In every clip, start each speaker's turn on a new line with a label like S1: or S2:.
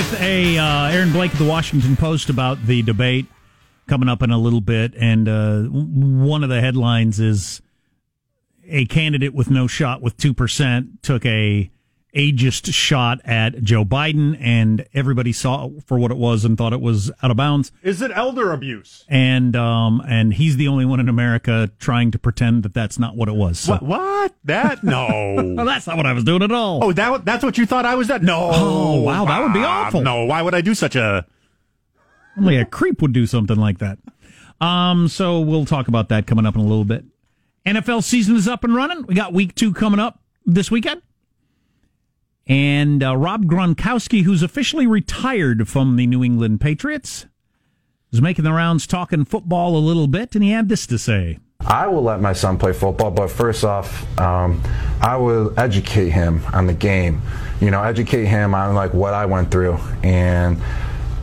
S1: with a uh, Aaron Blake of the Washington Post about the debate coming up in a little bit, and uh, one of the headlines is a candidate with no shot with two percent took a ageist shot at Joe Biden, and everybody saw for what it was and thought it was out of bounds.
S2: Is it elder abuse?
S1: And um, and he's the only one in America trying to pretend that that's not what it was. So.
S2: What? What? That? No.
S1: well, that's not what I was doing at all.
S2: Oh, that that's what you thought I was. That? No.
S1: Oh, wow, that would be awful.
S2: No, why would I do such a?
S1: Only a creep would do something like that. Um, so we'll talk about that coming up in a little bit. NFL season is up and running. We got week two coming up this weekend. And uh, Rob Gronkowski, who's officially retired from the New England Patriots, is making the rounds talking football a little bit, and he had this to say.
S3: I will let my son play football, but first off, um, I will educate him on the game. You know, educate him on like what I went through, and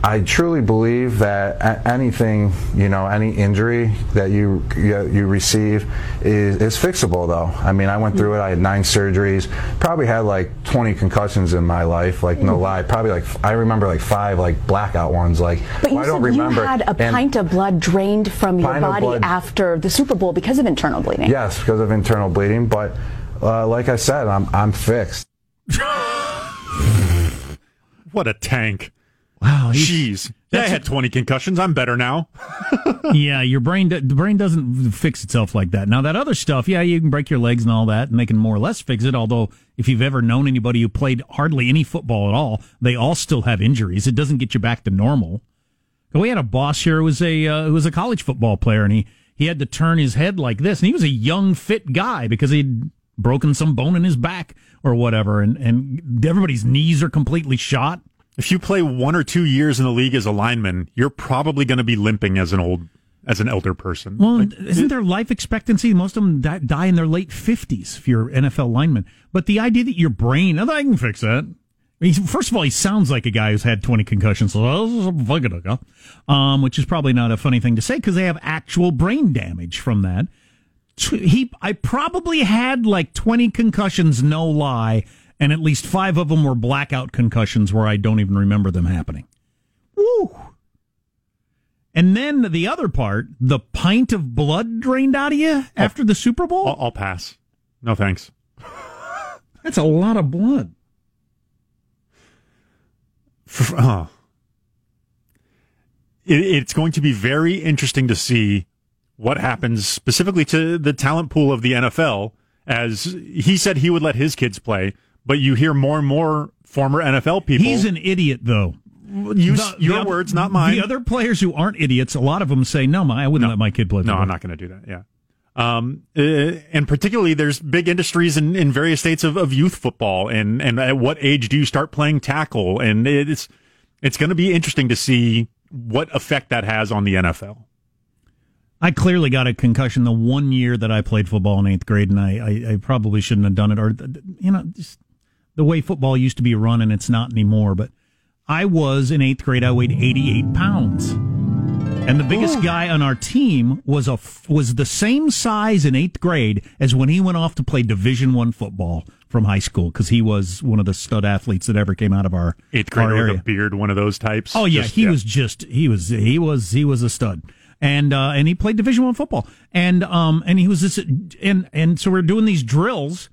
S3: I truly believe that anything, you know, any injury that you you receive is, is fixable. Though, I mean, I went through it. I had nine surgeries. Probably had like 20 concussions in my life. Like no lie, probably like I remember like five like blackout ones. Like
S4: but you
S3: I don't remember.
S4: you had a pint of blood drained from your body after the Super Bowl because of internal bleeding.
S3: Yes, because of internal bleeding. But uh, like I said, I'm I'm fixed.
S2: What a tank.
S1: Wow,
S2: Jeez. I had 20 concussions. I'm better now.
S1: yeah, your brain the brain doesn't fix itself like that. Now that other stuff, yeah, you can break your legs and all that, and they can more or less fix it. Although, if you've ever known anybody who played hardly any football at all, they all still have injuries. It doesn't get you back to normal. We had a boss here who was a uh, who was a college football player, and he he had to turn his head like this, and he was a young, fit guy because he'd broken some bone in his back or whatever, and and everybody's knees are completely shot.
S2: If you play one or two years in the league as a lineman, you're probably going to be limping as an old, as an elder person.
S1: Well,
S2: Like,
S1: isn't there life expectancy? Most of them die, die in their late fifties if you're NFL lineman. But the idea that your brain, oh, I can fix that. Mean, first of all, he sounds like a guy who's had 20 concussions, um, which is probably not a funny thing to say because they have actual brain damage from that. He, I probably had like 20 concussions, no lie, and at least five of them were blackout concussions where I don't even remember them happening. Woo! And then the other part, the pint of blood drained out of you after the Super Bowl?
S2: I'll, I'll pass. No thanks.
S1: That's a lot of blood.
S2: F- uh, it, it's going to be very interesting to see what happens specifically to the talent pool of the NFL. As he said, he would let his kids play, but you hear more and more former NFL people.
S1: He's an idiot, though.
S2: use
S1: The-
S2: your
S1: the
S2: words, not mine.
S1: The other players who aren't idiots, a lot of them say, "No, my, I wouldn't
S2: No.
S1: let my kid play."
S2: No,
S1: football."
S2: I'm not going to do that. Yeah. Um, uh, and particularly there's big industries in, in various states of, of youth football and, and at what age do you start playing tackle? And it's, it's going to be interesting to see what effect that has on the NFL.
S1: I clearly got a concussion the one year that I played football in eighth grade, and I, I, I probably shouldn't have done it. Or you know, just the way football used to be run, and it's not anymore. But I was in eighth grade. I weighed eighty eight pounds, and the biggest guy on our team was a was the same size in eighth grade as when he went off to play Division One football from high school because he was one of the stud athletes that ever came out of our
S2: Eighth
S1: our
S2: grader
S1: area.
S2: with a beard, one of those types.
S1: Oh yeah,
S2: Just-
S1: he was just he was he was he was a stud, and uh, and he played Division One football, and um and he was this and and so we're doing these drills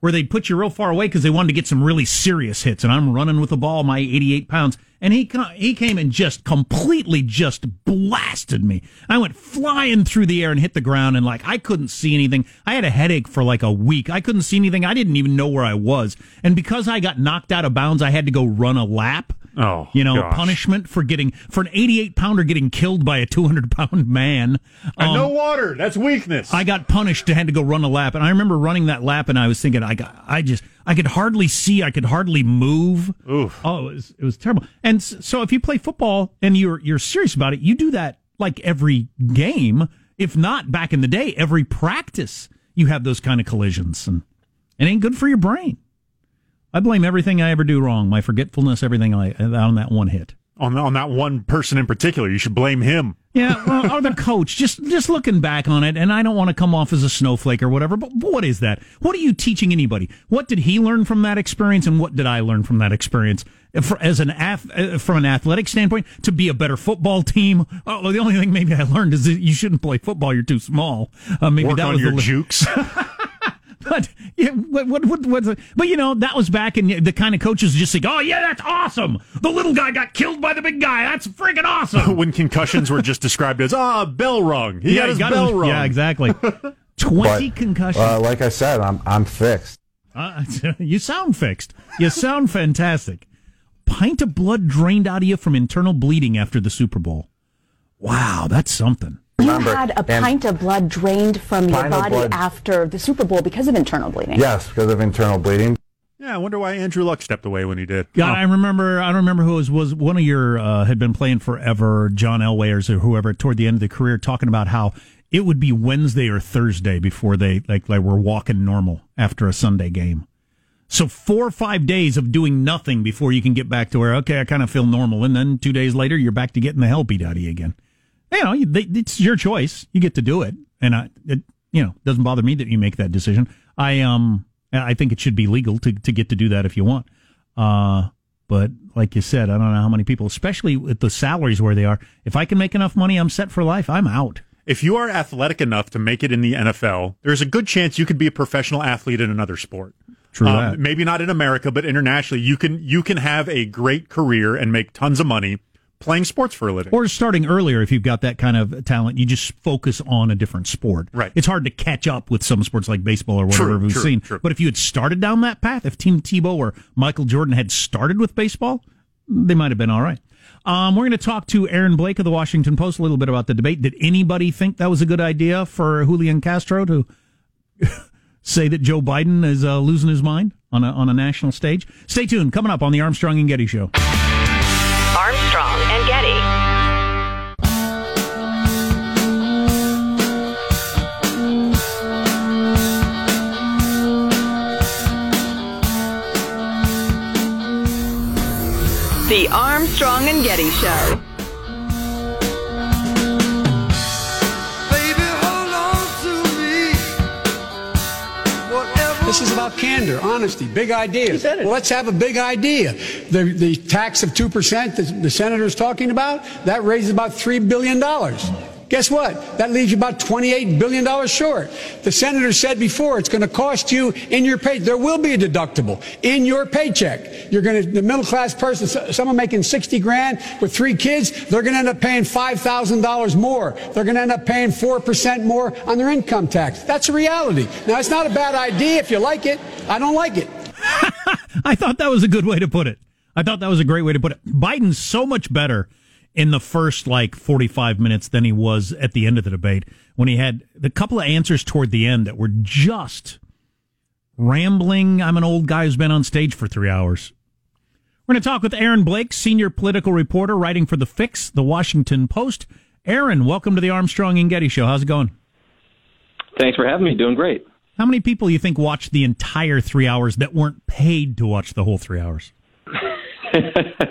S1: where they'd put you real far away because they wanted to get some really serious hits, and I'm running with the ball, my 88 pounds, and he he came and just completely just blasted me. I went flying through the air and hit the ground, and like I couldn't see anything. I had a headache for like a week. I couldn't see anything. I didn't even know where I was, and because I got knocked out of bounds, I had to go run a lap.
S2: Oh,
S1: you know,
S2: gosh.
S1: punishment for getting for an 88 pounder getting killed by a 200 pound man.
S2: And
S1: Um,
S2: no water. That's weakness.
S1: I got punished and had to go run a lap, and I remember running that lap, and I was thinking, I got, I just, I could hardly see, I could hardly move.
S2: Oof.
S1: Oh, it was, it was terrible. And so, if you play football and you're you're serious about it, you do that like every game, if not back in the day, every practice. You have those kind of collisions, and it ain't good for your brain. I blame everything I ever do wrong, my forgetfulness, everything I on that one hit.
S2: on on that one person in particular. You should blame him.
S1: Yeah, well, or the coach. Just just looking back on it, and I don't want to come off as a snowflake or whatever. But what is that? What are you teaching anybody? What did he learn from that experience, and what did I learn from that experience? As an uh, from an athletic standpoint, to be a better football team. Oh, the only thing maybe I learned is that you shouldn't play football. You're too small.
S2: Uh, maybe Work that was your the, jukes.
S1: But yeah, what, what, what, what, but you know, that was back in the kind of coaches just think, oh yeah, that's awesome. The little guy got killed by the big guy. That's freaking awesome.
S2: when concussions were just described as ah bell rung. He yeah, got his got bell his, rung.
S1: Yeah, exactly. Twenty but, concussions.
S3: Uh, like I said, I'm I'm fixed.
S1: Uh, you sound fixed. You sound fantastic. Pint of blood drained out of you from internal bleeding after the Super Bowl. Wow, that's something.
S4: You had a pint of blood drained from your body after the Super Bowl because of internal bleeding.
S3: Yes, because of internal bleeding.
S2: Yeah, I wonder why Andrew Luck stepped away when he did.
S1: Yeah, oh. I remember. I don't remember who was was one of your uh, had been playing forever, John Elway or whoever, toward the end of the career, talking about how it would be Wednesday or Thursday before they like like were walking normal after a Sunday game. So four or five days of doing nothing before you can get back to where okay, I kind of feel normal, and then two days later you're back to getting the hell beat out of you again you know, they, it's your choice. You get to do it, and I, it, you know, doesn't bother me that you make that decision. I um, I think it should be legal to to get to do that if you want. Uh, but like you said, I don't know how many people, especially with the salaries where they are. If I can make enough money, I'm set for life. I'm out.
S2: If you are athletic enough to make it in the NFL, there's a good chance you could be a professional athlete in another sport.
S1: True um,
S2: maybe not in America, but internationally, you can you can have a great career and make tons of money playing sports for a living.
S1: Or starting earlier if you've got that kind of talent. You just focus on a different sport.
S2: Right.
S1: It's hard to catch up with some sports like baseball or whatever
S2: true,
S1: we've
S2: true,
S1: seen.
S2: True.
S1: But if you had started down that path, if Tim Tebow or Michael Jordan had started with baseball, they might have been all right. Um, we're going to talk to Aaron Blake of the Washington Post a little bit about the debate. Did anybody think that was a good idea for Julian Castro to say that Joe Biden is uh, losing his mind on a, on a national stage? Stay tuned. Coming up on the Armstrong and Getty Show.
S5: The Armstrong and Getty Show.
S6: This is about candor, honesty, big ideas. Well, let's have a big idea. The, the tax of 2% that the senator is talking about, that raises about $3 billion. Guess what? That leaves you about $28 billion short. The senator said before it's going to cost you in your pay. There will be a deductible in your paycheck. You're going to, the middle class person, someone making 60 grand with three kids, they're going to end up paying $5,000 more. They're going to end up paying 4% more on their income tax. That's a reality. Now, it's not a bad idea if you like it. I don't like it.
S1: I thought that was a good way to put it. I thought that was a great way to put it. Biden's so much better in the first like 45 minutes than he was at the end of the debate when he had the couple of answers toward the end that were just rambling. I'm an old guy who's been on stage for three hours. We're going to talk with Aaron Blake, senior political reporter writing for The Fix, The Washington Post. Aaron, welcome to the Armstrong and Getty Show. How's it going?
S7: Thanks for having me. Doing great.
S1: How many people you think watched the entire three hours that weren't paid to watch the whole three hours?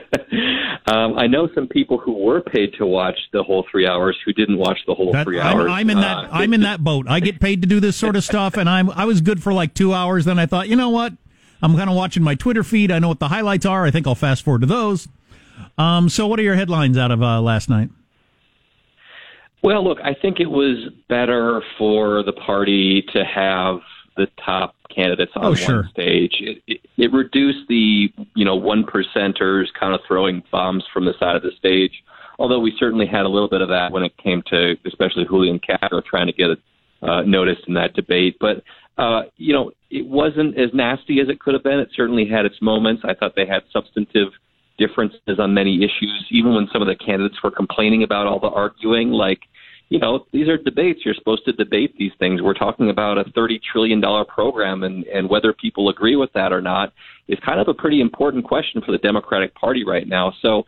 S7: Um, I know some people who were paid to watch the whole three hours who didn't watch the whole that, three hours.
S1: I'm, I'm in that. Uh, I'm in that boat. I get paid to do this sort of stuff, and I'm. I was good for like two hours. Then I thought, you know what? I'm kind of watching my Twitter feed. I know what the highlights are. I think I'll fast forward to those. Um, so, what are your headlines out of uh, last night?
S7: Well, look, I think it was better for the party to have the top candidates on
S1: oh,
S7: one
S1: sure.
S7: stage. It, it, it reduced the you know one percenters kind of throwing bombs from the side of the stage. Although we certainly had a little bit of that when it came to especially Julian Castro trying to get uh, noticed in that debate. But uh, you know it wasn't as nasty as it could have been. It certainly had its moments. I thought they had substantive differences on many issues, even when some of the candidates were complaining about all the arguing, like you know, these are debates. You're supposed to debate these things. We're talking about a $30 trillion program, and, and whether people agree with that or not is kind of a pretty important question for the Democratic Party right now. So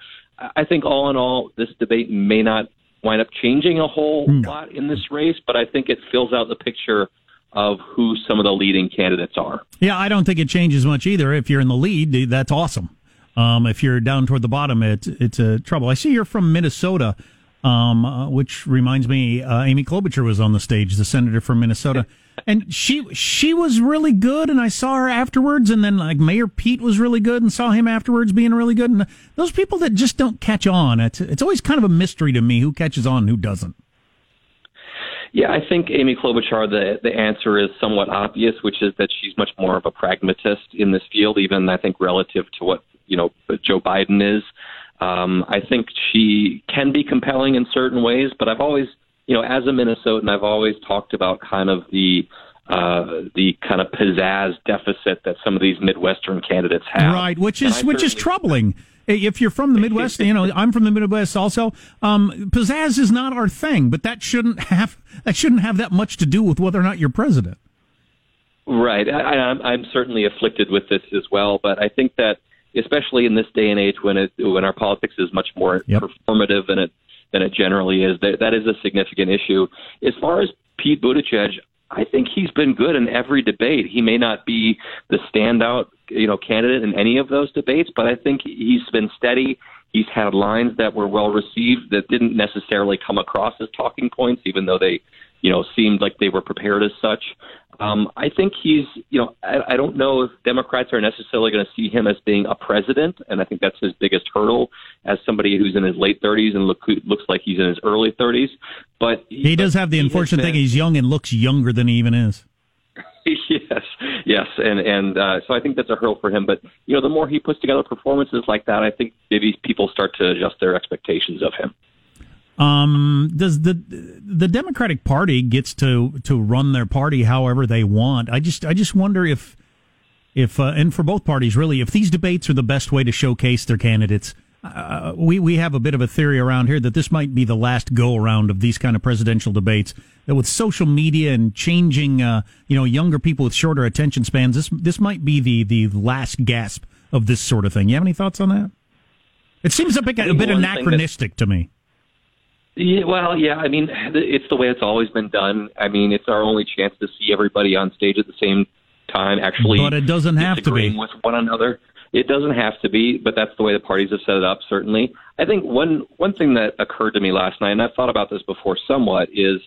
S7: I think, all in all, this debate may not wind up changing a whole no. lot in this race, but I think it fills out the picture of who some of the leading candidates are.
S1: Yeah, I don't think it changes much either. If you're in the lead, that's awesome. Um, if you're down toward the bottom, it's it's a trouble. I see you're from Minnesota, um, uh, which reminds me, uh, Amy Klobuchar was on the stage, the senator from Minnesota, and she she was really good. And I saw her afterwards, and then like Mayor Pete was really good, and saw him afterwards being really good. And those people that just don't catch on, it's it's always kind of a mystery to me who catches on and who doesn't.
S7: Yeah, I think Amy Klobuchar, the the answer is somewhat obvious, which is that she's much more of a pragmatist in this field, even I think relative to what you know Joe Biden is. Um, I think she can be compelling in certain ways, but I've always, you know, as a Minnesotan, I've always talked about kind of the uh, the kind of pizzazz deficit that some of these Midwestern candidates have.
S1: Right, which is which is troubling if you're from the Midwest, you know, I'm from the Midwest also. Um, pizzazz is not our thing, but that shouldn't have that shouldn't have that much to do with whether or not you're president.
S7: Right. I, I'm, I'm certainly afflicted with this as well, but I think that especially in this day and age when it when our politics is much more yep. performative than it than it generally is, that that is a significant issue. As far as Pete Buttigieg, I think he's been good in every debate. He may not be the standout, you know, candidate in any of those debates, but I think he's been steady. He's had lines that were well received that didn't necessarily come across as talking points, even though they, you know, seemed like they were prepared as such. Um, I think he's, you know, I, I don't know if Democrats are necessarily going to see him as being a president, and I think that's his biggest hurdle as somebody who's in his late 30s and look, looks like he's in his early 30s. But
S1: he, he does have the unfortunate been, thing he's young and looks younger than he even is.
S7: yes, yes, and and uh, so I think that's a hurdle for him. But you know, the more he puts together performances like that, I think maybe people start to adjust their expectations of him.
S1: Um, does the the Democratic Party gets to to run their party however they want? I just I just wonder if if uh, and for both parties really, if these debates are the best way to showcase their candidates. Uh, we we have a bit of a theory around here that this might be the last go around of these kind of presidential debates. That with social media and changing, uh, you know, younger people with shorter attention spans, this this might be the the last gasp of this sort of thing. You have any thoughts on that? It seems a bit a bit anachronistic to me.
S7: Yeah, well, yeah. I mean, it's the way it's always been done. I mean, it's our only chance to see everybody on stage at the same time. Actually,
S1: but it doesn't have to be
S7: with one another. It doesn't have to be, but that's the way the parties have set it up. Certainly, I think one one thing that occurred to me last night, and I've thought about this before somewhat, is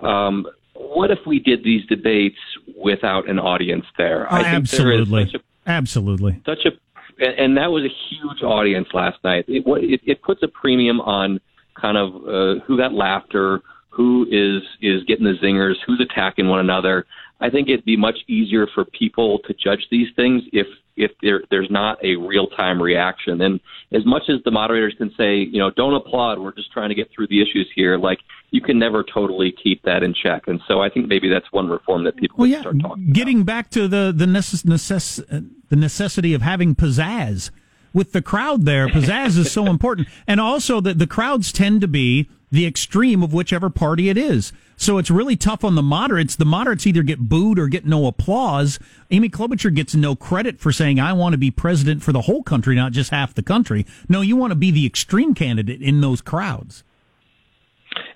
S7: um, what if we did these debates without an audience there?
S1: I think absolutely, such a,
S7: absolutely, such a, and that was a huge audience last night. It, it, it puts a premium on kind of uh, who got laughter, who is is getting the zingers, who's attacking one another. I think it'd be much easier for people to judge these things if if there there's not a real time reaction. And as much as the moderators can say, you know, don't applaud, we're just trying to get through the issues here. Like you can never totally keep that in check. And so I think maybe that's one reform that people well, yeah, start talking.
S1: Getting
S7: about.
S1: back to the the necess- necess- the necessity of having pizzazz with the crowd there. Pizzazz is so important. And also that the crowds tend to be the extreme of whichever party it is. So it's really tough on the moderates. The moderates either get booed or get no applause. Amy Klobuchar gets no credit for saying, I want to be president for the whole country, not just half the country. No, you want to be the extreme candidate in those crowds.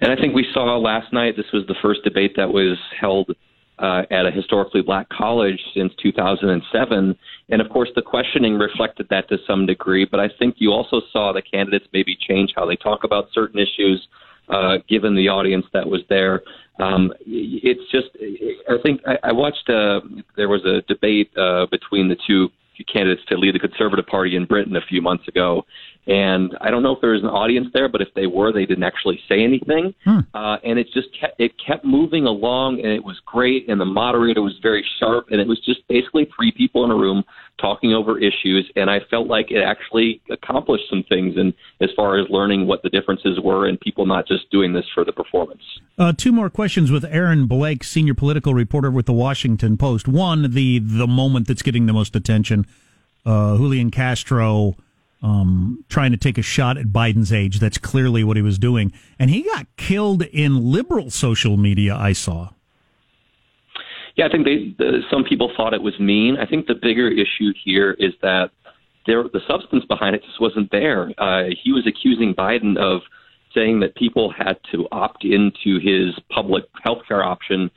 S7: And I think we saw last night, this was the first debate that was held uh, at a historically black college since 2007. And of course, the questioning reflected that to some degree. But I think you also saw the candidates maybe change how they talk about certain issues, uh, given the audience that was there. Um, it's just, I think I, I watched. Uh, there was a debate uh, between the two candidates to lead the Conservative Party in Britain a few months ago, and I don't know if there was an audience there, but if they were, they didn't actually say anything. Hmm. Uh, and it just kept, it kept moving along, and it was great. And the moderator was very sharp, and it was just basically three people in a room talking over issues. And I felt like it actually accomplished some things, and as far as learning what the differences were, and people not just doing this for the performance.
S1: Uh, two more questions with Aaron Blake, senior political reporter with the Washington Post. One, the the moment that's getting the most attention, uh, Julian Castro um, trying to take a shot at Biden's age. That's clearly what he was doing. And he got killed in liberal social media, I saw.
S7: Yeah, I think they, the, some people thought it was mean. I think the bigger issue here is that there, the substance behind it just wasn't there. Uh, he was accusing Biden of saying that people had to opt into his public health care option.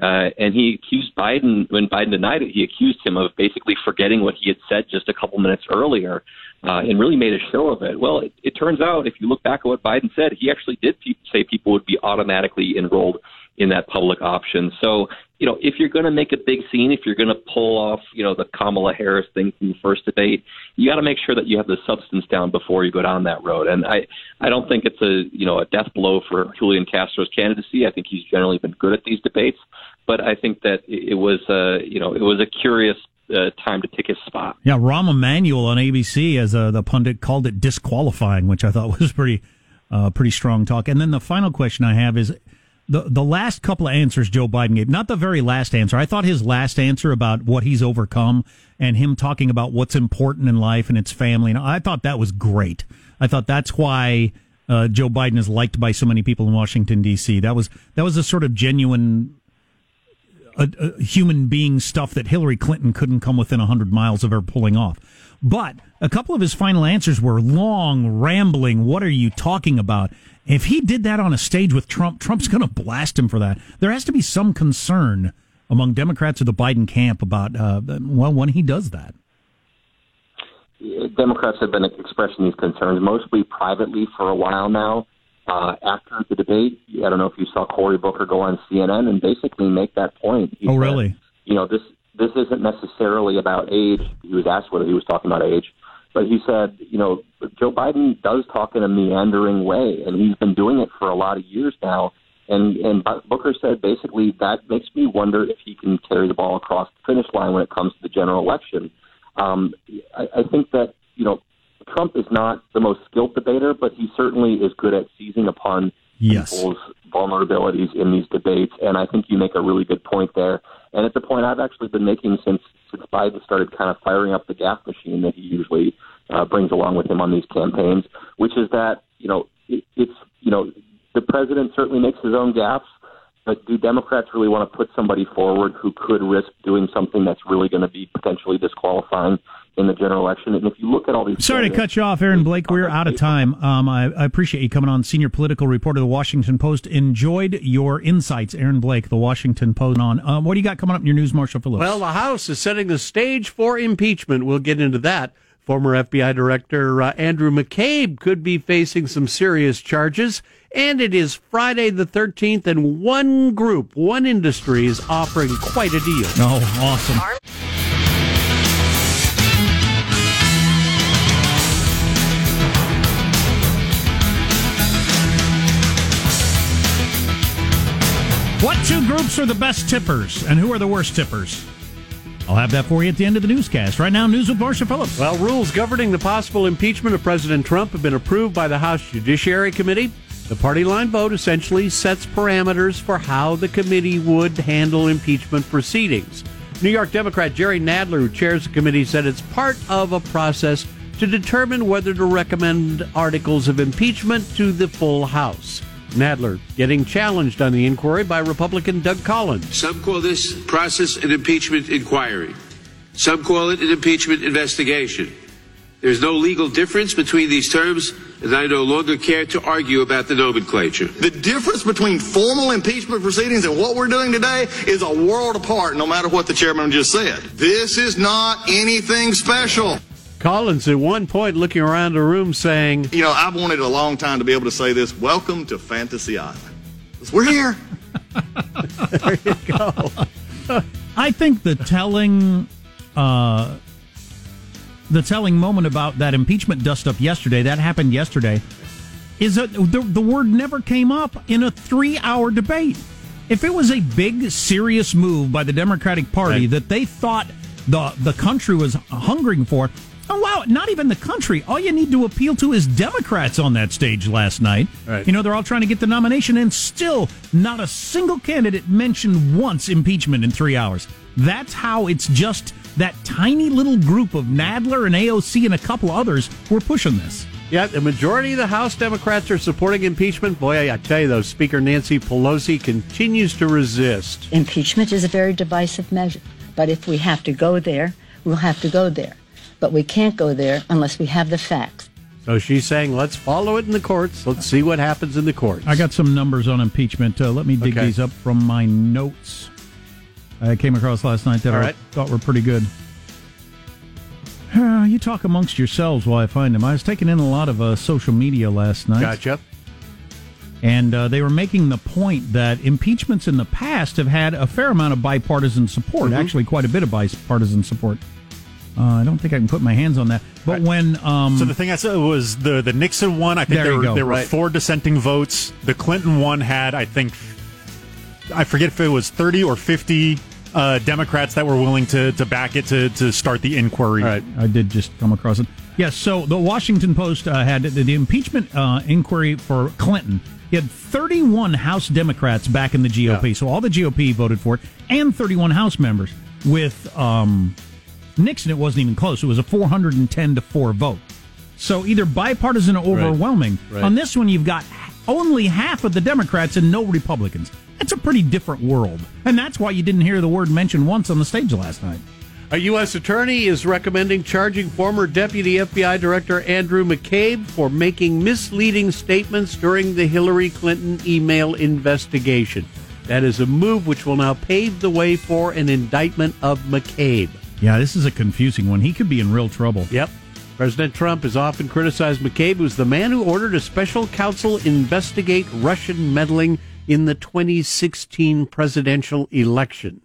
S7: Uh, and he accused Biden, when Biden denied it, he accused him of basically forgetting what he had said just a couple minutes earlier. Uh, and really made a show of it. Well, it, it turns out if you look back at what Biden said, he actually did pe- say people would be automatically enrolled in that public option. So, you know, if you're going to make a big scene, if you're going to pull off, you know, the Kamala Harris thing from the first debate, you got to make sure that you have the substance down before you go down that road. And I, I don't think it's a, you know, a death blow for Julian Castro's candidacy. I think he's generally been good at these debates, but I think that it was, uh, you know, it was a curious uh, time to pick his spot.
S1: Yeah, Rahm Emanuel on ABC, as uh, the pundit called it, disqualifying, which I thought was pretty, uh, pretty strong talk. And then the final question I have is the the last couple of answers Joe Biden gave, not the very last answer. I thought his last answer about what he's overcome and him talking about what's important in life and its family. And I thought that was great. I thought that's why uh, Joe Biden is liked by so many people in Washington D.C. That was that was a sort of genuine. A, a human being stuff that Hillary Clinton couldn't come within 100 miles of her pulling off. But a couple of his final answers were long, rambling. What are you talking about? If he did that on a stage with Trump, Trump's going to blast him for that. There has to be some concern among Democrats of the Biden camp about, uh, well, when he does that.
S7: Democrats have been expressing these concerns mostly privately for a while now. Uh, after the debate, I don't know if you saw Cory Booker go on CNN and basically make that point.
S1: He oh, said, really?
S7: You know, this this isn't necessarily about age. He was asked whether he was talking about age, but he said, you know, Joe Biden does talk in a meandering way, and he's been doing it for a lot of years now. And and Booker said basically that makes me wonder if he can carry the ball across the finish line when it comes to the general election. Um, I, I think that you know Trump is not the most skilled debater, but he certainly is good at seizing upon
S1: yes.
S7: people's vulnerabilities in these debates. And I think you make a really good point there. And it's a point I've actually been making since since Biden started kind of firing up the gas machine that he usually uh, brings along with him on these campaigns, which is that you know it, it's you know the president certainly makes his own gaffes, but do Democrats really want to put somebody forward who could risk doing something that's really going to be potentially disqualifying in the general election? And if you look at all these,
S1: sorry to cut you off, Aaron Blake, we're out of time. Um, I, I, appreciate you coming on, senior political reporter of the Washington Post. Enjoyed your insights, Aaron Blake, the Washington Post. On um, what do you got coming up in your news, Marshall Phillips?
S8: Well, the House is setting the stage for impeachment. We'll get into that. Former FBI Director uh, Andrew McCabe could be facing some serious charges. And it is Friday the 13th, and one group, one industry is offering quite a deal.
S1: Oh, awesome. What two groups are the best tippers, and who are the worst tippers? I'll have that for you at the end of the newscast. Right now, news with Marcia Phillips.
S8: Well, rules governing the possible impeachment of President Trump have been approved by the House Judiciary Committee. The party line vote essentially sets parameters for how the committee would handle impeachment proceedings. New York Democrat Jerry Nadler, who chairs the committee, said it's part of a process to determine whether to recommend articles of impeachment to the full House. Nadler getting challenged on the inquiry by Republican Doug Collins.
S9: Some call this process an impeachment inquiry. Some call it an impeachment investigation. There's no legal difference between these terms, and I no longer care to argue about the nomenclature.
S10: The difference between formal impeachment proceedings and what we're doing today is a world apart, no matter what the chairman just said. This is not anything special.
S8: Collins at one point looking around the room saying,
S10: You know, I've wanted a long time to be able to say this. Welcome to Fantasy Island. We're here.
S8: there you go.
S1: I think the telling uh, the telling moment about that impeachment dust up yesterday, that happened yesterday, is that the, the word never came up in a three hour debate. If it was a big, serious move by the Democratic Party right. that they thought the, the country was hungering for, Oh wow! Not even the country. All you need to appeal to is Democrats on that stage last night.
S8: Right.
S1: You know they're all trying to get the nomination, and still not a single candidate mentioned once impeachment in three hours. That's how it's just that tiny little group of Nadler and AOC and a couple others who are pushing this.
S8: Yeah, the majority of the House Democrats are supporting impeachment. Boy, I tell you, though, Speaker Nancy Pelosi continues to resist.
S11: Impeachment is a very divisive measure, but if we have to go there, we'll have to go there but we can't go there unless we have the facts.
S8: So she's saying, let's follow it in the courts. Let's see what happens in the courts.
S1: I got some numbers on impeachment. Uh, let me dig okay. these up from my notes I came across last night that All I right. thought were pretty good. Uh, you talk amongst yourselves while I find them. I was taking in a lot of uh, social media last night.
S8: Gotcha.
S1: And uh, they were making the point that impeachments in the past have had a fair amount of bipartisan support,
S8: Mm-hmm.
S1: actually, quite a bit of bipartisan support. Uh, I don't think I can put my hands on that. But when. Um,
S2: So the thing I said was the the Nixon one. I think
S1: There
S2: there, were,
S1: go.
S2: there were
S1: Right.
S2: four dissenting votes. The Clinton one had, I think, I forget if it was thirty or fifty uh, Democrats that were willing to to back it to to start the inquiry.
S1: Right. I did just come across it. Yes, so the Washington Post uh, had the, the impeachment uh, inquiry for Clinton. He had 31 House Democrats back in the GOP, so all the GOP voted for it, and 31 House members. With um, Nixon, it wasn't even close. It was a 410 to 4 vote. So either bipartisan or overwhelming.
S8: Right.
S1: On this one, you've got only half of the Democrats and no Republicans. That's a pretty different world. And that's why you didn't hear the word mentioned once on the stage last night.
S8: A U.S. attorney is recommending charging former Deputy FBI Director Andrew McCabe for making misleading statements during the Hillary Clinton email investigation. That is a move which will now pave the way for an indictment of McCabe.
S1: Yeah, this is a confusing one. He could be in real trouble.
S8: Yep. President Trump has often criticized McCabe, who's the man who ordered a special counsel investigate Russian meddling in the 2016 presidential election.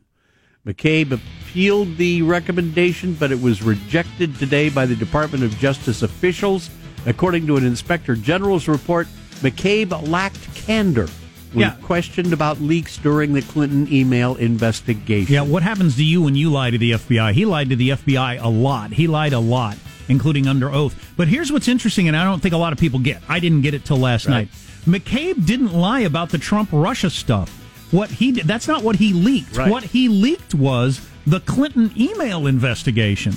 S8: McCabe appealed the recommendation, but it was rejected today by the Department of Justice officials. According to an inspector general's report, McCabe lacked candor when
S1: Yeah.
S8: questioned about leaks during the Clinton email investigation.
S1: Yeah, what happens to you when you lie to the FBI? He lied to the FBI a lot. He lied a lot, including under oath. But here's what's interesting, and I don't think a lot of people get. I didn't get it till last
S8: Right.
S1: night. McCabe didn't lie about the Trump Russia stuff. What he did, that's not what he leaked.
S8: Right.
S1: What he leaked was the Clinton email investigation.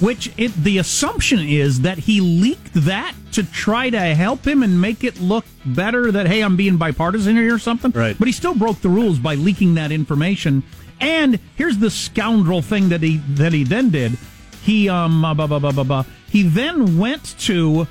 S1: Which it, the assumption is that he leaked that to try to help him and make it look better that hey I'm being bipartisan here or something.
S8: Right.
S1: But he still broke the rules by leaking that information. And here's the scoundrel thing that he that he then did. He um blah, blah, blah, blah, blah. he then went to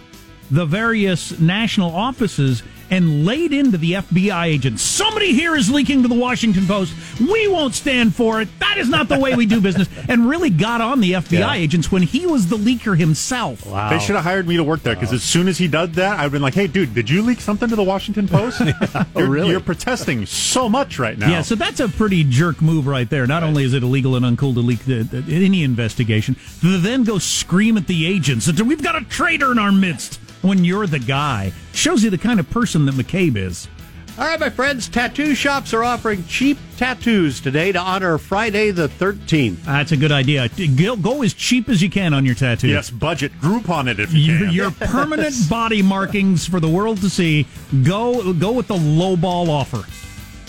S1: the various national offices and laid into the FBI agents. Somebody here is leaking to the Washington Post. We won't stand for it. That is not the way we do business. And really got on the FBI
S8: Yeah.
S1: agents when he was the leaker himself.
S8: Wow.
S2: They should have hired me to work there because as soon as he did that, I've been like, "Hey, dude, did you leak something to the Washington Post? you're,
S8: really?
S2: you're protesting so much right now."
S1: Yeah, so that's a pretty jerk move right there. Not only is it illegal and uncool to leak the, the, any investigation, to then go scream at the agents that we've got a traitor in our midst when you're the guy. Shows you the kind of person that McCabe is.
S8: All right, my friends, tattoo shops are offering cheap tattoos today to honor Friday the 13th.
S1: That's a good idea. Go, go as cheap as you can on your tattoo.
S2: yes, budget group on it if you
S1: Your,
S2: can.
S1: your permanent body markings for the world to see. Go go with the low ball offer.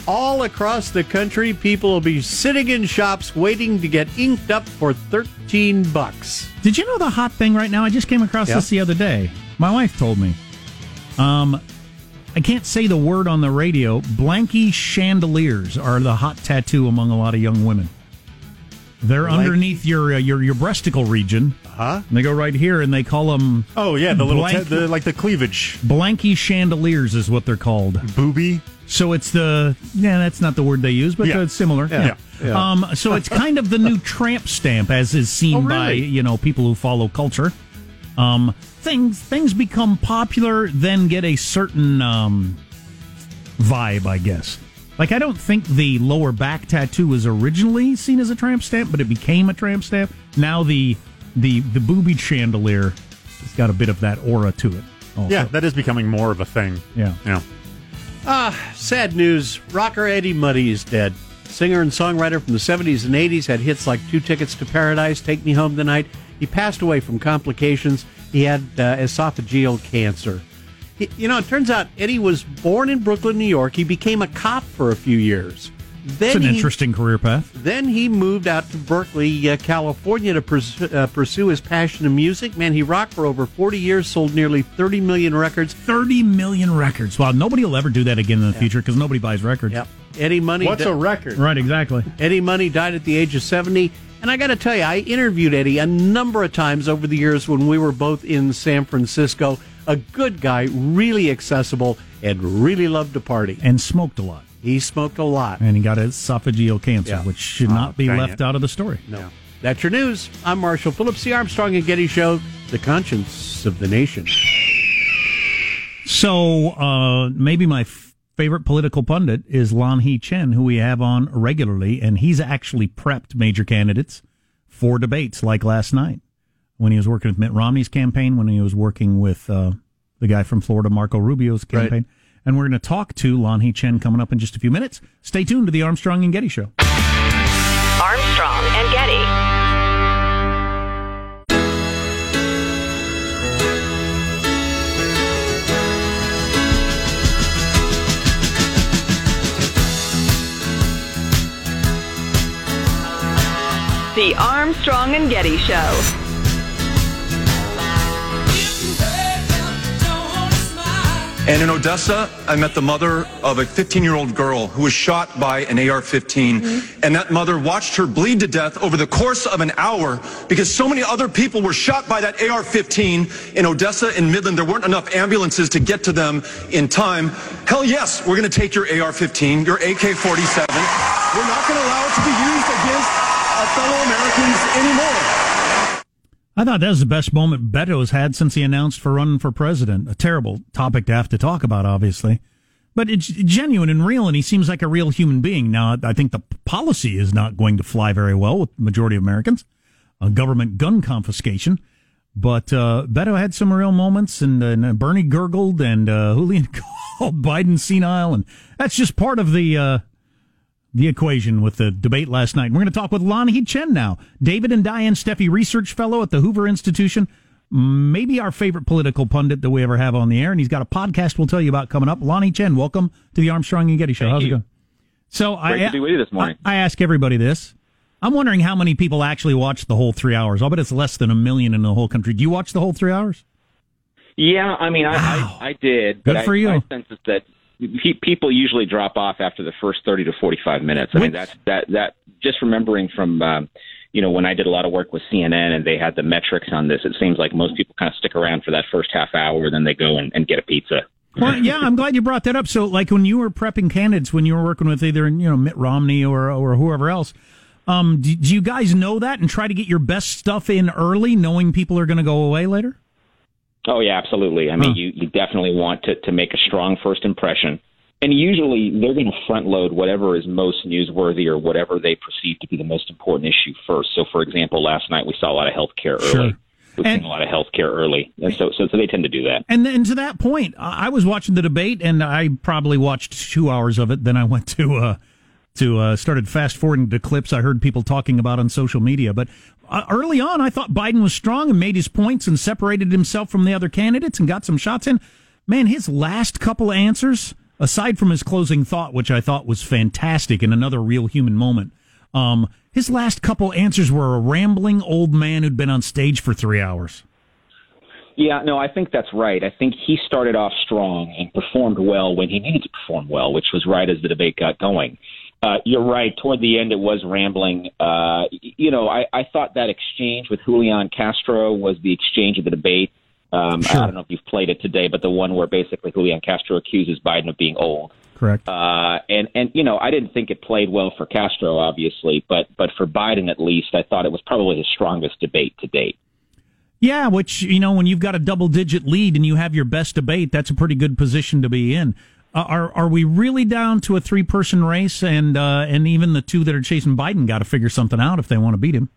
S8: All across the country, people will be sitting in shops waiting to get inked up for 13 bucks.
S1: Did you know the hot thing right now? I just came across
S8: Yeah.
S1: this the other day. My wife told me. Um, I can't say the word on the radio. Blanky chandeliers are the hot tattoo among a lot of young women. They're underneath your uh, your your breasticle region.
S8: Huh?
S1: And they go right here, and they call them
S2: oh yeah, the little
S1: Blank-
S2: te- the, like the cleavage
S1: blanky chandeliers is what they're called.
S2: booby.
S1: So it's the yeah, that's not the word they use, but
S2: Yeah.
S1: it's similar.
S2: Yeah.
S8: Yeah.
S1: Um, so it's kind of the new tramp stamp, as is seen
S8: Oh,
S1: by you know people who follow culture. Um, things things become popular, then get a certain um, vibe, I guess. Like I don't think the lower back tattoo was originally seen as a tramp stamp, but it became a tramp stamp. Now the the the booby chandelier has got a bit of that aura to it. Also.
S2: Yeah, that is becoming more of a thing.
S1: yeah.
S2: Yeah.
S8: Ah, sad news. Rocker Eddie Money is dead. Singer and songwriter from the 70s and 80s had hits like Two Tickets to Paradise, Take Me Home Tonight. He passed away from complications. He had uh, esophageal cancer. He, you know, it turns out Eddie was born in Brooklyn, New York. He became a cop for a few years. Then
S1: It's an
S8: he,
S1: interesting career path.
S8: Then he moved out to Berkeley, uh, California to pers- uh, pursue his passion in music. Man, he rocked for over 40 years, sold nearly 30 million records.
S1: 30 million records. Wow, nobody will ever do that again in the future because nobody buys records.
S8: Yep. Eddie Money.
S2: What's
S8: di-
S2: a record?
S1: Right, exactly.
S8: Eddie Money died at the age of 70. And I got to tell you, I interviewed Eddie a number of times over the years when we were both in San Francisco. A good guy, really accessible, and really loved to party.
S1: And smoked a lot.
S8: He smoked a lot.
S1: And he got esophageal cancer,
S8: Yeah.
S1: which should
S2: Oh,
S1: not be left
S2: it.
S1: out of the story.
S8: No. That's your news. I'm Marshall Phillips, the Armstrong and Getty Show, the conscience of the nation.
S1: So uh, maybe my f- favorite political pundit is Lanhee Chen, who we have on regularly, and he's actually prepped major candidates for debates like last night when he was working with Mitt Romney's campaign, when he was working with uh, the guy from Florida, Marco Rubio's campaign. Right. And we're going to talk to Lanhee Chen coming up in just a few minutes. Stay tuned to the Armstrong and Getty Show.
S5: Armstrong The Armstrong and Getty Show.
S12: And in Odessa, I met the mother of a 15 year old girl who was shot by an AR 15. Mm-hmm. And that mother watched her bleed to death over the course of an hour because so many other people were shot by that AR 15 in Odessa and Midland. There weren't enough ambulances to get to them in time. Hell yes, we're going to take your AR 15, your AK 47. We're not going to allow it to be used fellow Americans anymore.
S1: I thought that was the best moment Beto's had since he announced for running for president. A terrible topic to have to talk about, obviously. But it's genuine and real, and he seems like a real human being. Now, I think the policy is not going to fly very well with the majority of Americans. A government gun confiscation. But uh, Beto had some real moments, and, and Bernie gurgled, and uh, Julian called Biden senile, and that's just part of the uh, the equation with the debate last night. We're going to talk with Lanhee Chen now, David and Diane Steffy Research Fellow at the Hoover Institution. Maybe our favorite political pundit that we ever have on the air, and he's got a podcast we'll tell you about coming up. Lanhee Chen, welcome to the Armstrong and Getty Show.
S13: Thank
S1: How's
S13: you.
S1: it going? So
S13: Great I, to be with you this morning.
S1: I, I ask everybody this. I'm wondering how many people actually watch the whole three hours. I'll bet it's less than a million in the whole country. Do you watch the whole three hours?
S13: Yeah, I mean, I, wow. I, I, did.
S1: Good for
S13: I,
S1: you.
S13: My sense is that people usually drop off after the first 30 to 45 minutes. I mean, that's that that just remembering from um, you know when I did a lot of work with CNN and they had the metrics on this. It seems like most people kind of stick around for that first half hour, then they go and, and get a pizza.
S1: Well, yeah, I'm glad you brought that up. So, like when you were prepping candidates, when you were working with either you know Mitt Romney or or whoever else, um, do, do you guys know that and try to get your best stuff in early, knowing people are going to go away later?
S13: Oh yeah, absolutely. I mean, huh. you you definitely want to to make a strong first impression. And usually they're going to front load whatever is most newsworthy or whatever they perceive to be the most important issue first. So, for example, last night we saw a lot of healthcare early. Sure. We've and, seen a lot of healthcare early, and so, so so they tend to do that.
S1: And then to that point, I was watching the debate, and I probably watched two hours of it. Then I went to uh, to uh, started fast forwarding to clips I heard people talking about on social media. But uh, early on, I thought Biden was strong and made his points and separated himself from the other candidates and got some shots in. Man, his last couple of answers, aside from his closing thought, which I thought was fantastic and another real human moment, um, his last couple answers were a rambling old man who'd been on stage for three hours.
S13: Yeah, no, I think that's right. I think he started off strong and performed well when he needed to perform well, which was right as the debate got going. Uh, you're right. Toward the end, it was rambling. Uh, you know, I, I thought that exchange with Julian Castro was the exchange of the debate. Um, sure. I don't know if you've played it today, but the one where basically Julian Castro accuses Biden of being old.
S1: Correct.
S13: Uh, and and you know, I didn't think it played well for Castro, obviously, but but for Biden at least, I thought it was probably his strongest debate to date.
S1: Yeah, which you know, when you've got a double-digit lead and you have your best debate, that's a pretty good position to be in. Uh, are are we really down to a three person race, and uh, and even the two that are chasing Biden got to figure something out if they want to beat him?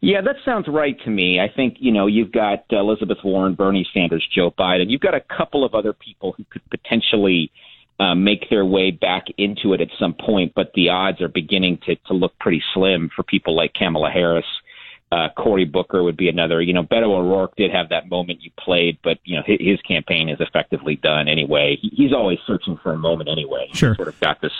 S13: Yeah, that sounds right to me. I think you know you've got Elizabeth Warren, Bernie Sanders, Joe Biden. You've got a couple of other people who could potentially uh, make their way back into it at some point, but the odds are beginning to to look pretty slim for people like Kamala Harris uh, Cory Booker would be another. You know, Beto O'Rourke did have that moment you played, but you know his, his campaign is effectively done anyway. He, he's always searching for a moment anyway.
S1: Sure,
S13: he's sort of got this.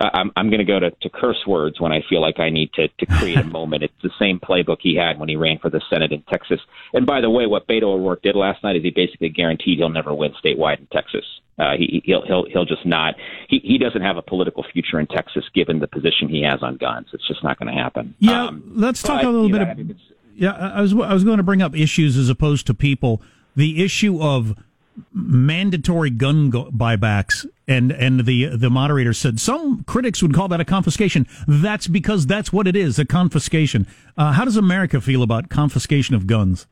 S13: I'm I'm going to go to to curse words when I feel like I need to to create a moment. It's the same playbook he had when he ran for the Senate in Texas. And by the way, what Beto O'Rourke did last night is he basically guaranteed he'll never win statewide in Texas. Uh, he, he'll he'll he'll just not. He he doesn't have a political future in Texas given the position he has on guns. It's just not going to happen.
S1: Yeah, um, let's talk but, a little bit. Know, of, yeah, I was I was going to bring up issues as opposed to people. The issue of mandatory gun go- buybacks, and and the the moderator said some critics would call that a confiscation. That's because that's what it is, a confiscation. Uh, how does America feel about confiscation of guns?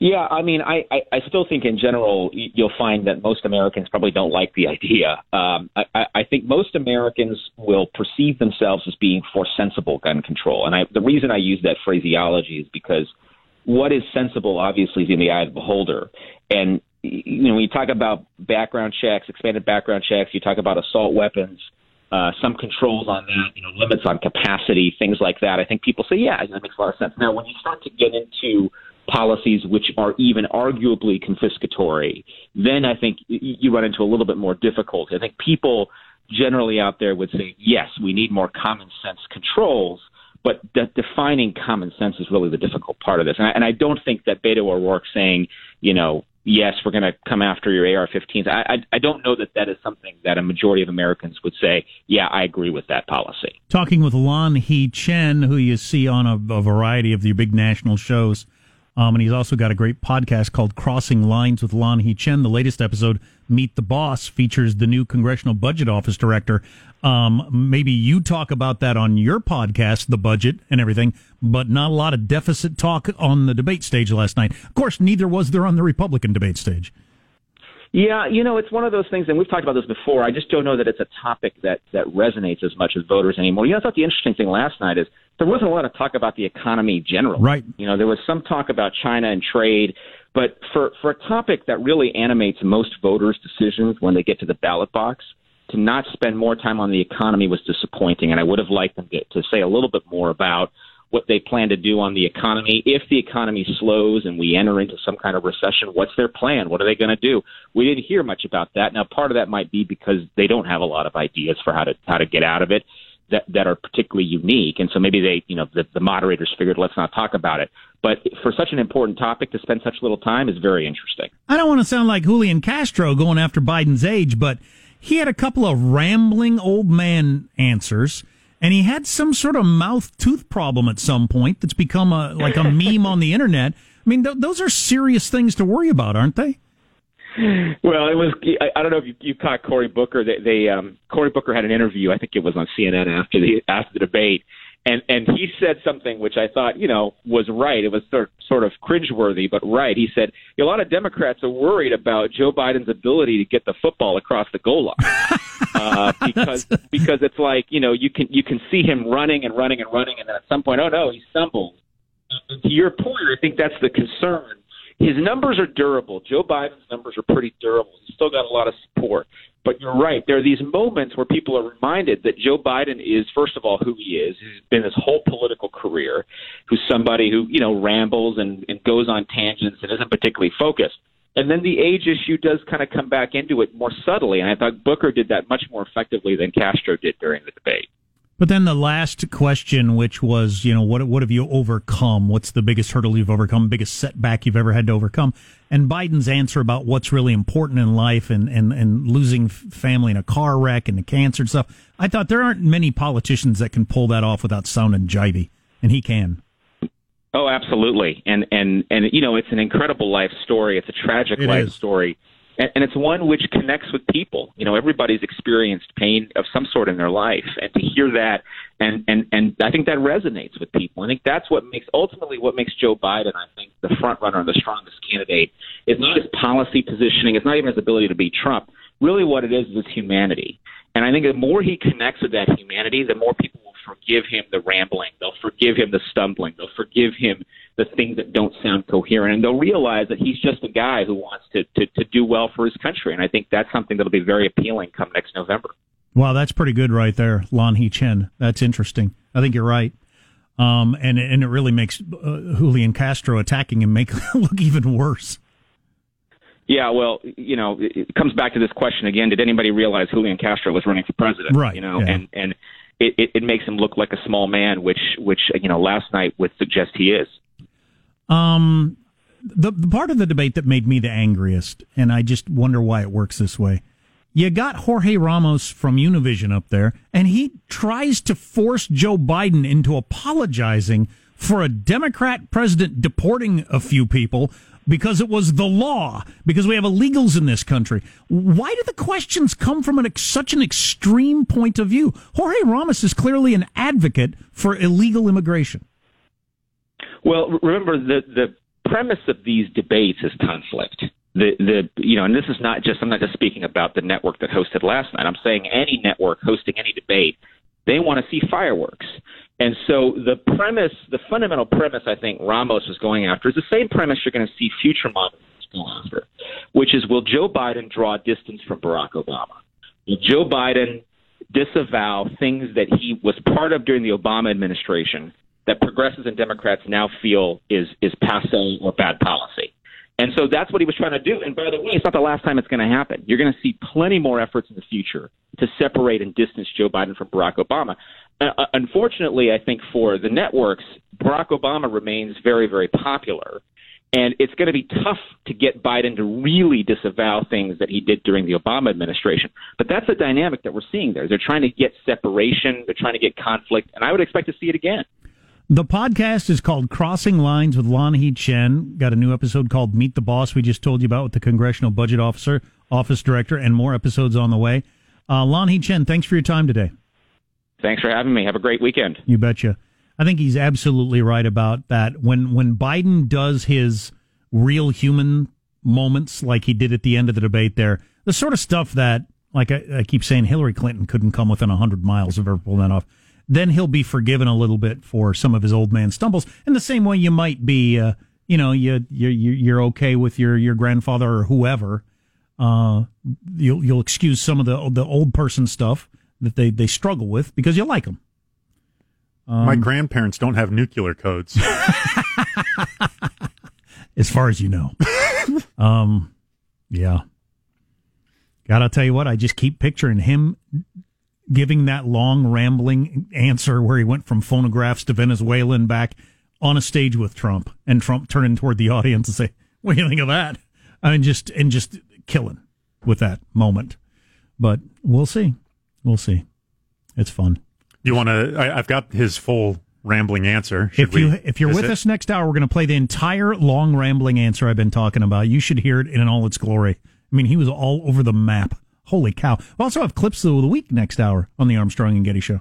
S13: Yeah, I mean, I, I, I still think in general you'll find that most Americans probably don't like the idea. Um, I, I think most Americans will perceive themselves as being for sensible gun control, and I, the reason I use that phraseology is because what is sensible obviously is in the eye of the beholder, and you know when you talk about background checks, expanded background checks, you talk about assault weapons. Uh, some controls on that, you know, limits on capacity, things like that. I think people say, yeah, that makes a lot of sense. Now, when you start to get into policies which are even arguably confiscatory, then I think you run into a little bit more difficulty. I think people generally out there would say, yes, we need more common sense controls, but de- defining common sense is really the difficult part of this. And I, and I don't think that Beto O'Rourke saying, you know, yes, we're going to come after your AR-15s. I, I, I don't know that that is something that a majority of Americans would say, yeah, I agree with that policy.
S1: Talking with Lon Lanhee Chen, who you see on a, a variety of the big national shows um, and he's also got a great podcast called Crossing Lines with Lon Lanhee Chen. The latest episode, Meet the Boss, features the new Congressional Budget Office Director. Um, maybe you talk about that on your podcast, the budget and everything, but not a lot of deficit talk on the debate stage last night. Of course, neither was there on the Republican debate stage.
S13: Yeah, you know, it's one of those things, and we've talked about this before. I just don't know that it's a topic that that resonates as much as voters anymore. You know, I thought the interesting thing last night is there wasn't a lot of talk about the economy generally.
S1: Right.
S13: You know, there was some talk about China and trade, but for for a topic that really animates most voters' decisions when they get to the ballot box, to not spend more time on the economy was disappointing, and I would have liked them to, to say a little bit more about what they plan to do on the economy. If the economy slows and we enter into some kind of recession, what's their plan? What are they going to do? We didn't hear much about that. Now, part of that might be because they don't have a lot of ideas for how to how to get out of it that that are particularly unique, and so maybe they, you know, the, the moderators figured let's not talk about it. But for such an important topic to spend such little time is very interesting.
S1: I don't want to sound like Julian Castro going after Biden's age, but he had a couple of rambling old man answers and he had some sort of mouth tooth problem at some point that's become a like a meme on the internet. I mean, th- those are serious things to worry about, aren't they?
S13: Well, it was. I, I don't know if you, you caught Cory Booker. They, they um, Cory Booker had an interview. I think it was on CNN after the after the debate, and and he said something which I thought you know was right. It was sort sort of cringeworthy, but right. He said a lot of Democrats are worried about Joe Biden's ability to get the football across the goal line uh, because because it's like you know you can you can see him running and running and running, and then at some point, oh no, he stumbles. To your point, I think that's the concern. His numbers are durable. Joe Biden's numbers are pretty durable. He's still got a lot of support. But you're right. There are these moments where people are reminded that Joe Biden is, first of all, who he is. He's been his whole political career, who's somebody who, you know, rambles and, and goes on tangents and isn't particularly focused. And then the age issue does kind of come back into it more subtly. And I thought Booker did that much more effectively than Castro did during the debate.
S1: But then the last question, which was, you know, what what have you overcome? What's the biggest hurdle you've overcome? Biggest setback you've ever had to overcome? And Biden's answer about what's really important in life and and and losing family in a car wreck and the cancer and stuff. I thought there aren't many politicians that can pull that off without sounding jivey, and he can.
S13: Oh, absolutely. And and and you know, it's an incredible life story. It's a tragic
S1: It
S13: life
S1: is.
S13: story. And, and it's one which connects with people. You know, everybody's experienced pain of some sort in their life, and to hear that, and and and I think that resonates with people. I think that's what makes ultimately what makes Joe Biden, I think, the front runner and the strongest candidate. Is not his policy positioning. It's not even his ability to beat Trump. Really, what it is is his humanity. And I think the more he connects with that humanity, the more people will forgive him the rambling. They'll forgive him the stumbling. They'll forgive him the things that don't sound coherent. And they'll realize that he's just a guy who wants to, to, to do well for his country. And I think that's something that'll be very appealing come next November.
S1: Wow, that's pretty good right there, Lanhee Chen. That's interesting. I think you're right. Um, and and it really makes uh, Julian Castro attacking him make look even worse.
S13: Yeah, well, you know, it it comes back to this question again. Did anybody realize Julian Castro was running for president?
S1: Right,
S13: You know,
S1: yeah.
S13: and and it, it, it makes him look like a small man, which which you know last night would suggest he is.
S1: Um, the, the part of the debate that made me the angriest, and I just wonder why it works this way. You got Jorge Ramos from Univision up there, and he tries to force Joe Biden into apologizing for a Democrat president deporting a few people because it was the law, because we have illegals in this country. Why do the questions come from an, such an extreme point of view? Jorge Ramos is clearly an advocate for illegal immigration.
S13: Well, remember the the premise of these debates is conflict. The the you know, and this is not just I'm not just speaking about the network that hosted last night. I'm saying any network hosting any debate, they want to see fireworks. And so the premise, the fundamental premise I think Ramos was going after is the same premise you're going to see future moderates go after, which is will Joe Biden draw distance from Barack Obama? Will Joe Biden disavow things that he was part of during the Obama administration that progressives and Democrats now feel is is passe or bad policy? And so that's what he was trying to do. And by the way, it's not the last time it's going to happen. You're going to see plenty more efforts in the future to separate and distance Joe Biden from Barack Obama. Uh, unfortunately, I think for the networks, Barack Obama remains very, very popular. And it's going to be tough to get Biden to really disavow things that he did during the Obama administration. But that's the dynamic that we're seeing there. They're trying to get separation, they're trying to get conflict, and I would expect to see it again.
S1: The podcast is called Crossing Lines with Lon Lanhee Chen. Got a new episode called Meet the Boss we just told you about with the Congressional Budget Officer, Office Director, and more episodes on the way. Uh, Lanhee Chen, thanks for your time today.
S13: Thanks for having me. Have a great weekend.
S1: You betcha. I think he's absolutely right about that. When when Biden does his real human moments like he did at the end of the debate there, the sort of stuff that, like I, I keep saying, Hillary Clinton couldn't come within 100 miles of ever pulling that off then he'll be forgiven a little bit for some of his old man stumbles. In the same way, you might be, uh, you know, you you you're okay with your your grandfather or whoever. Uh, you'll you'll excuse some of the the old person stuff that they they struggle with because you like them.
S2: Um, My grandparents don't have nuclear codes,
S1: as far as you know. um, yeah. Gotta tell you what, I just keep picturing him giving that long rambling answer where he went from phonographs to Venezuela and back on a stage with Trump and Trump turning toward the audience and say, what do you think of that? I mean, just, and just killing with that moment. But we'll see. We'll see. It's fun.
S2: You want to, I've got his full rambling answer.
S1: Should if you if you're with it? us next hour, we're going to play the entire long rambling answer I've been talking about. You should hear it in all its glory. I mean, he was all over the map. Holy cow. we also have clips of the week next hour on the Armstrong and Getty Show.